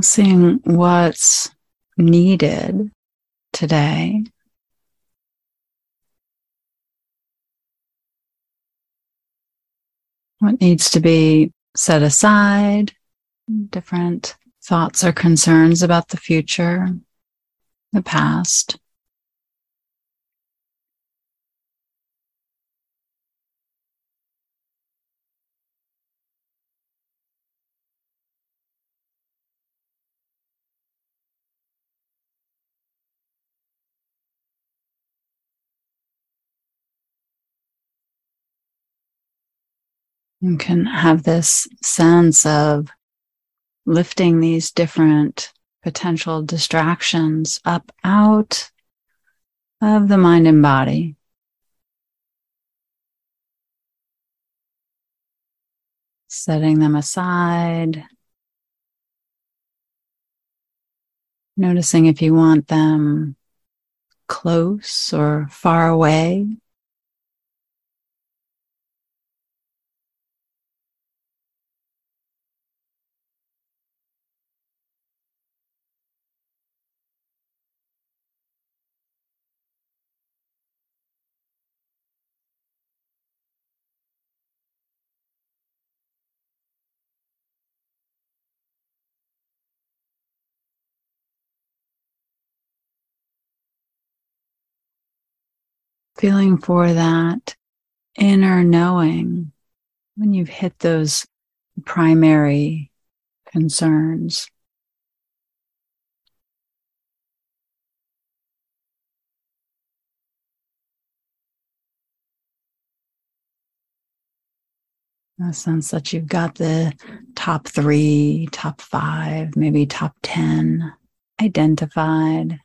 Seeing what's needed today. What needs to be set aside, different thoughts or concerns about the future, the past. You can have this sense of lifting these different potential distractions up out of the mind and body. Setting them aside. Noticing if you want them close or far away. Feeling for that inner knowing when you've hit those primary concerns. A sense that you've got the top three, top five, maybe top 10 identified,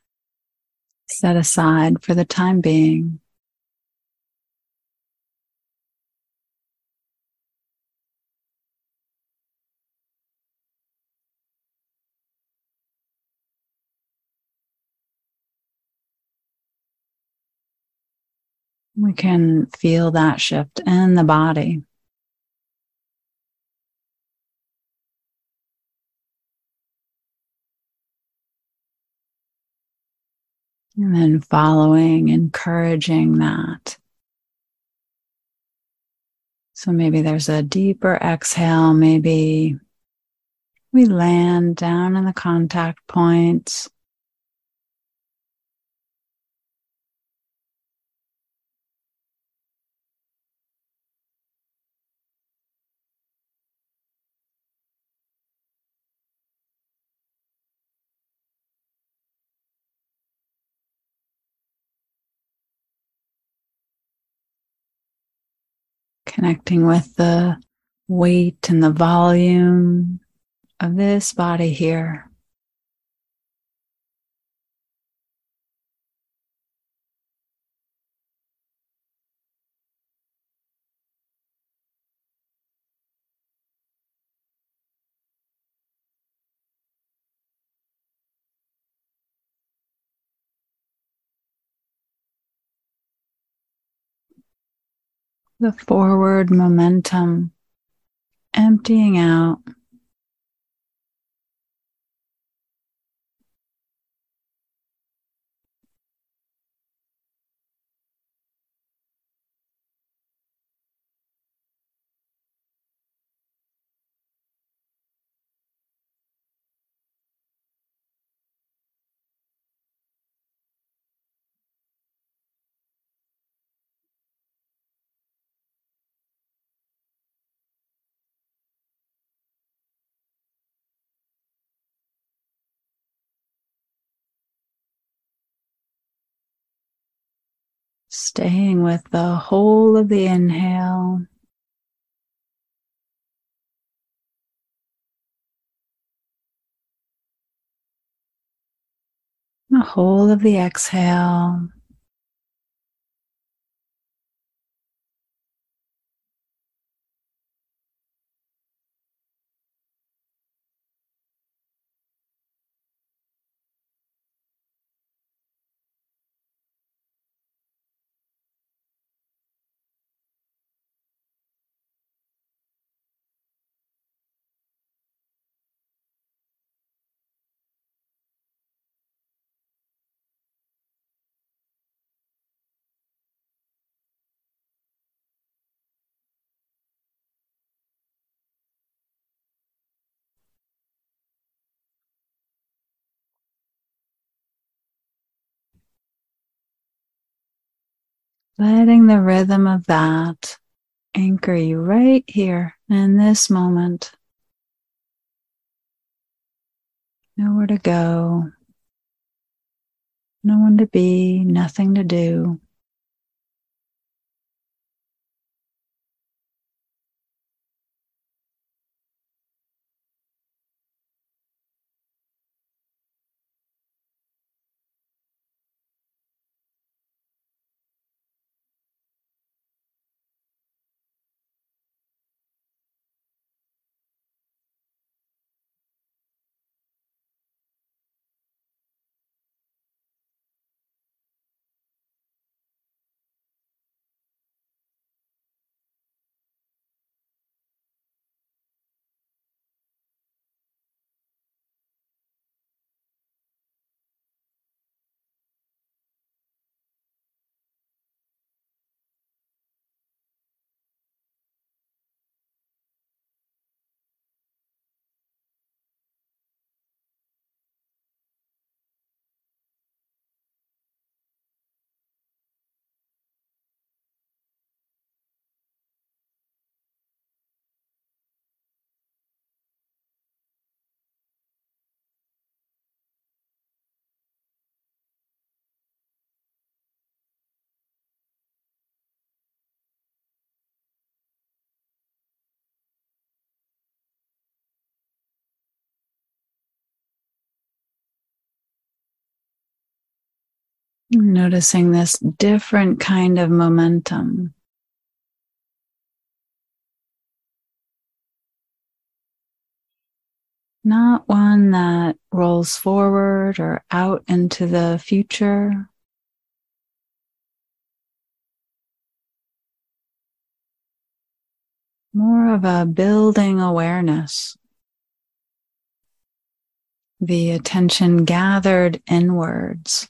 set aside for the time being. We can feel that shift in the body. And then following, encouraging that. So maybe there's a deeper exhale. Maybe we land down in the contact points. Connecting with the weight and the volume of this body here. The forward momentum emptying out. Staying with the whole of the inhale. The whole of the exhale. Letting the rhythm of that anchor you right here in this moment. Nowhere to go, no one to be, nothing to do. Noticing this different kind of momentum. Not one that rolls forward or out into the future. More of a building awareness. The attention gathered inwards.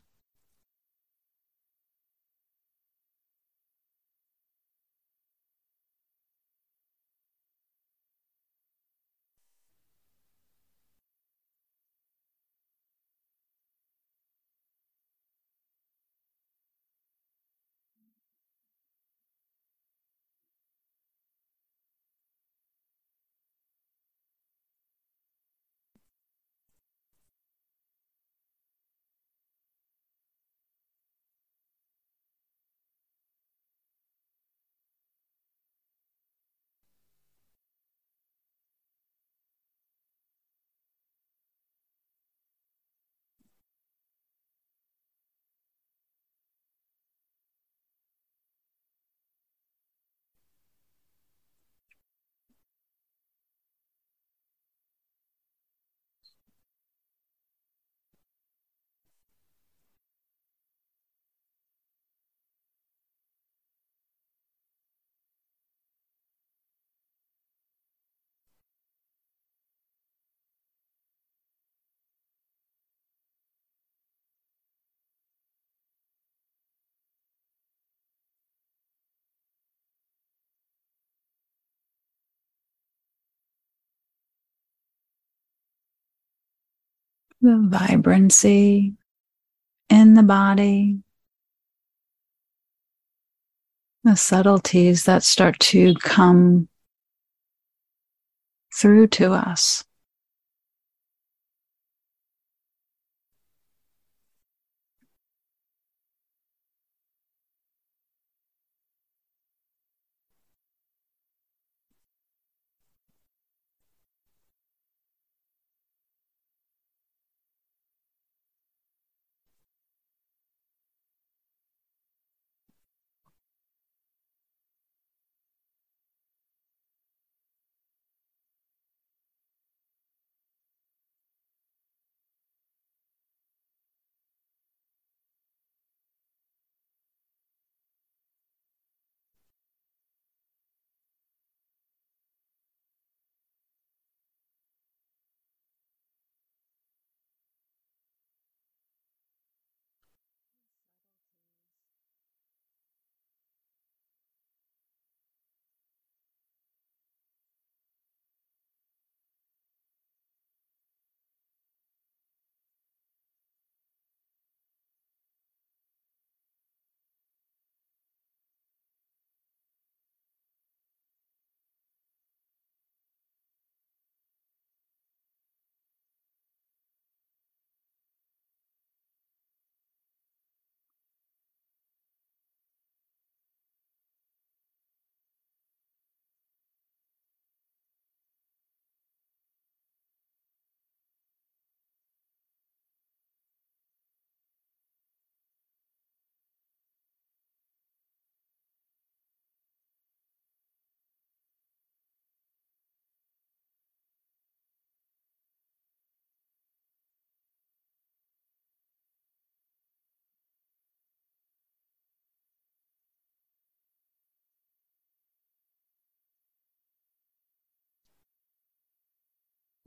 The vibrancy in the body, the subtleties that start to come through to us.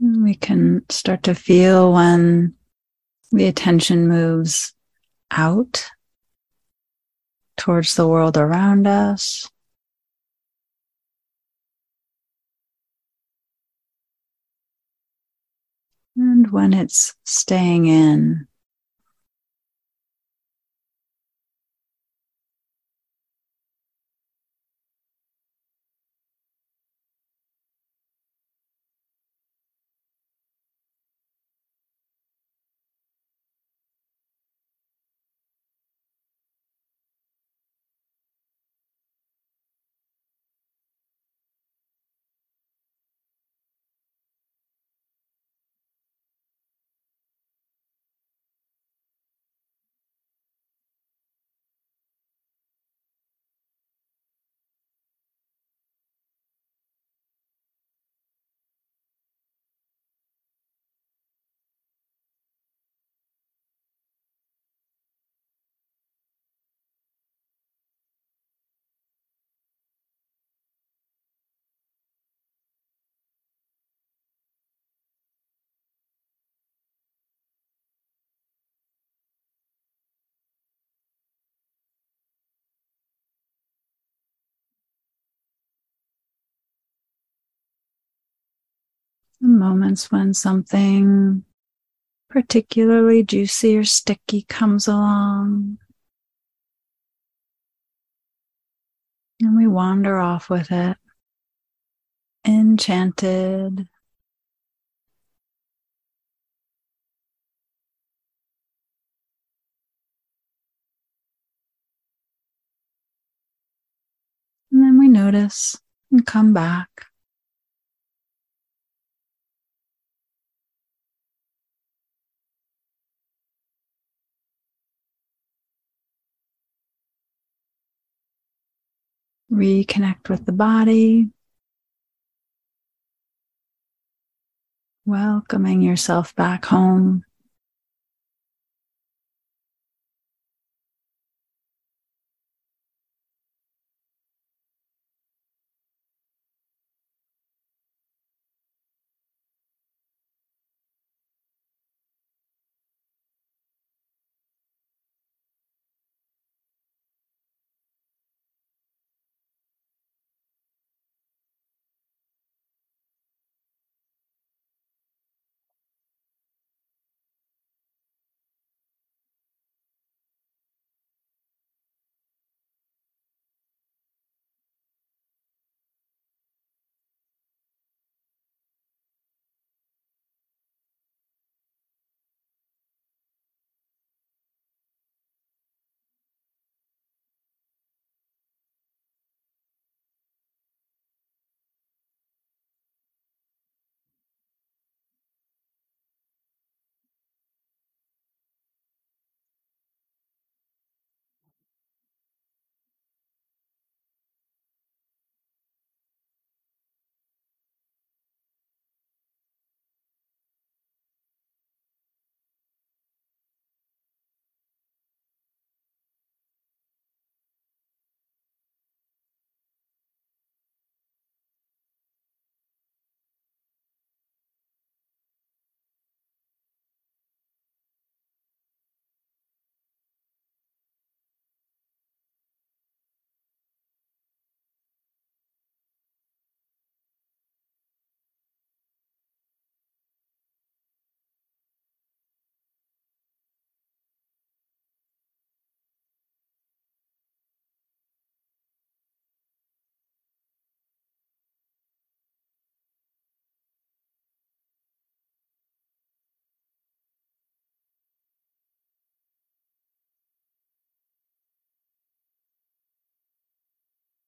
We can start to feel when the attention moves out towards the world around us. And when it's staying in, moments when something particularly juicy or sticky comes along. And we wander off with it, enchanted. And then we notice and come back. Reconnect with the body. Welcoming yourself back home.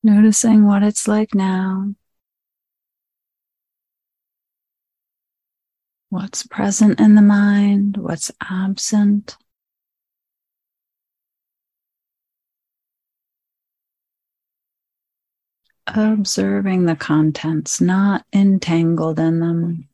Noticing what it's like now. What's present in the mind? What's absent? Observing the contents, not entangled in them.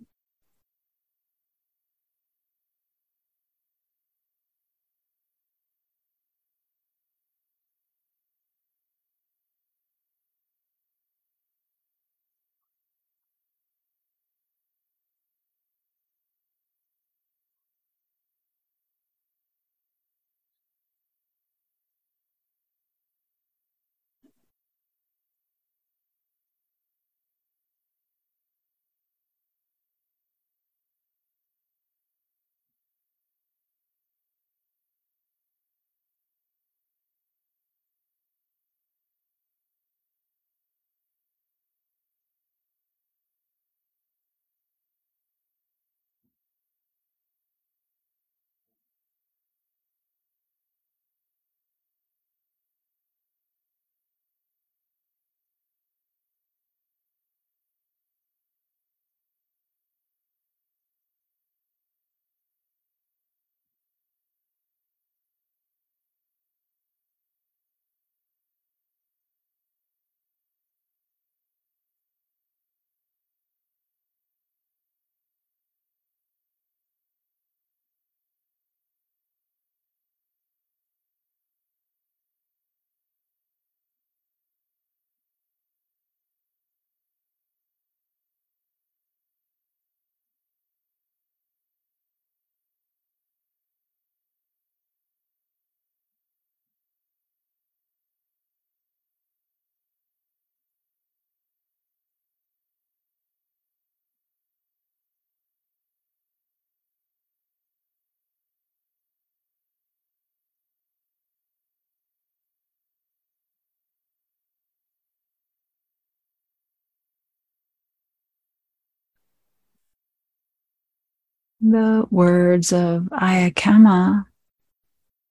The words of Ayya Khema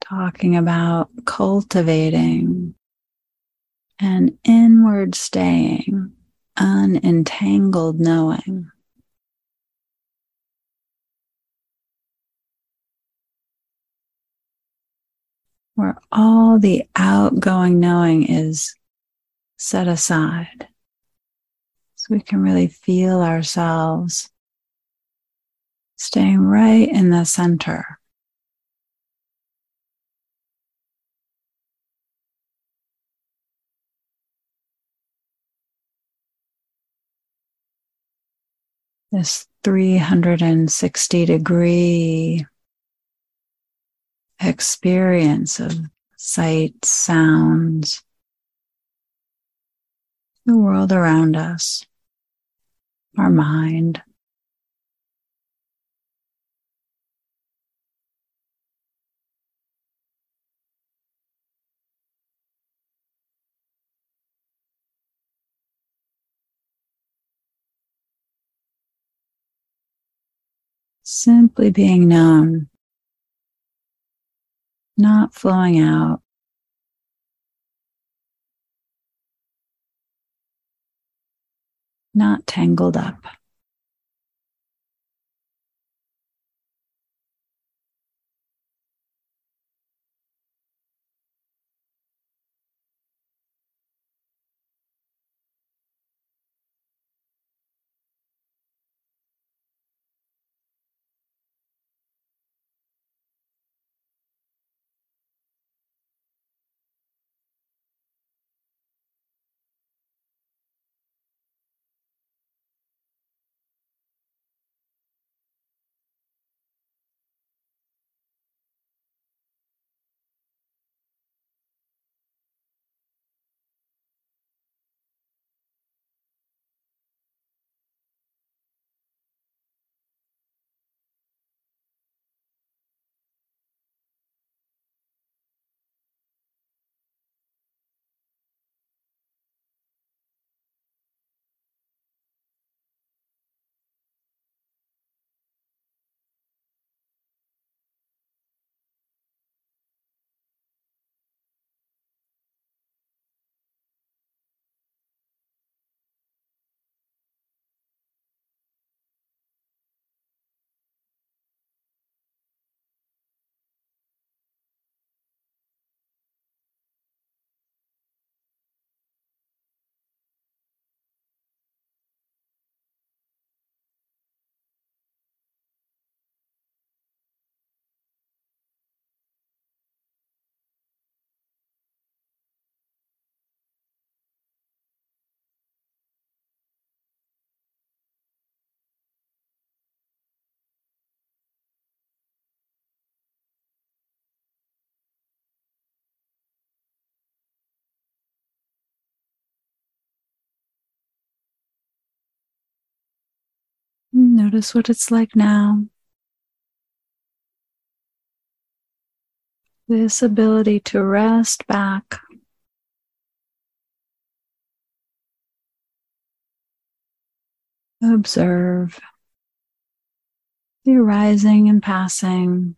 talking about cultivating an inward staying, unentangled knowing. Where all the outgoing knowing is set aside. So we can really feel ourselves staying right in the center. This 360 degree experience of sight, sounds, the world around us, our mind. Simply being known, not flowing out. Not tangled up. Notice what it's like now. This ability to rest back. Observe the arising and passing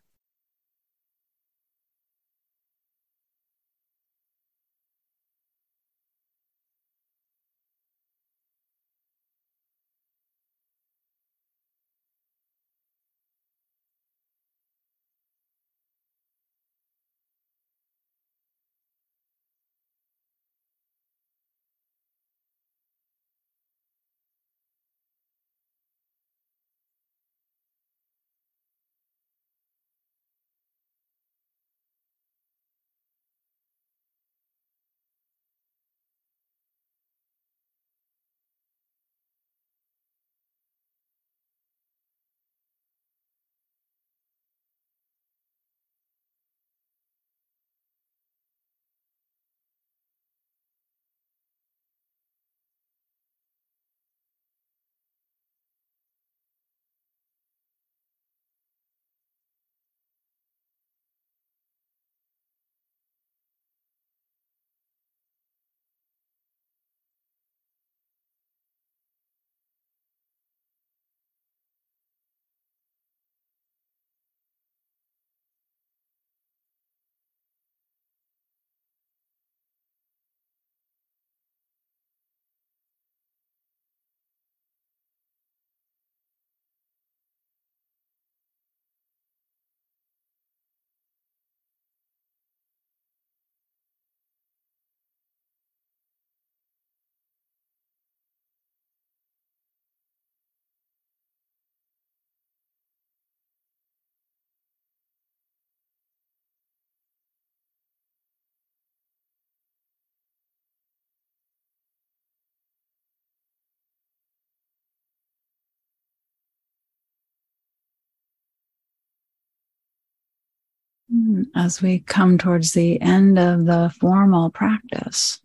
as we come towards the end of the formal practice,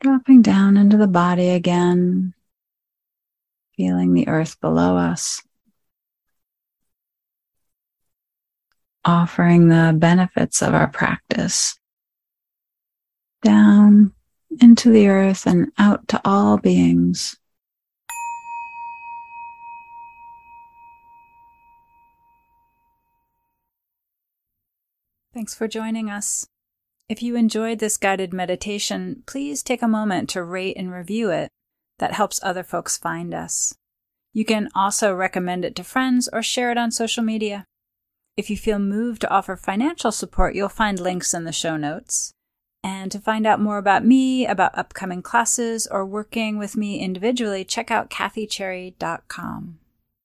dropping down into the body again, feeling the earth below us, offering the benefits of our practice. Down into the earth and out to all beings. Thanks for joining us. If you enjoyed this guided meditation, please take a moment to rate and review it. That helps other folks find us. You can also recommend it to friends or share it on social media. If you feel moved to offer financial support, you'll find links in the show notes. And to find out more about me, about upcoming classes, or working with me individually, check out kathycherry.com.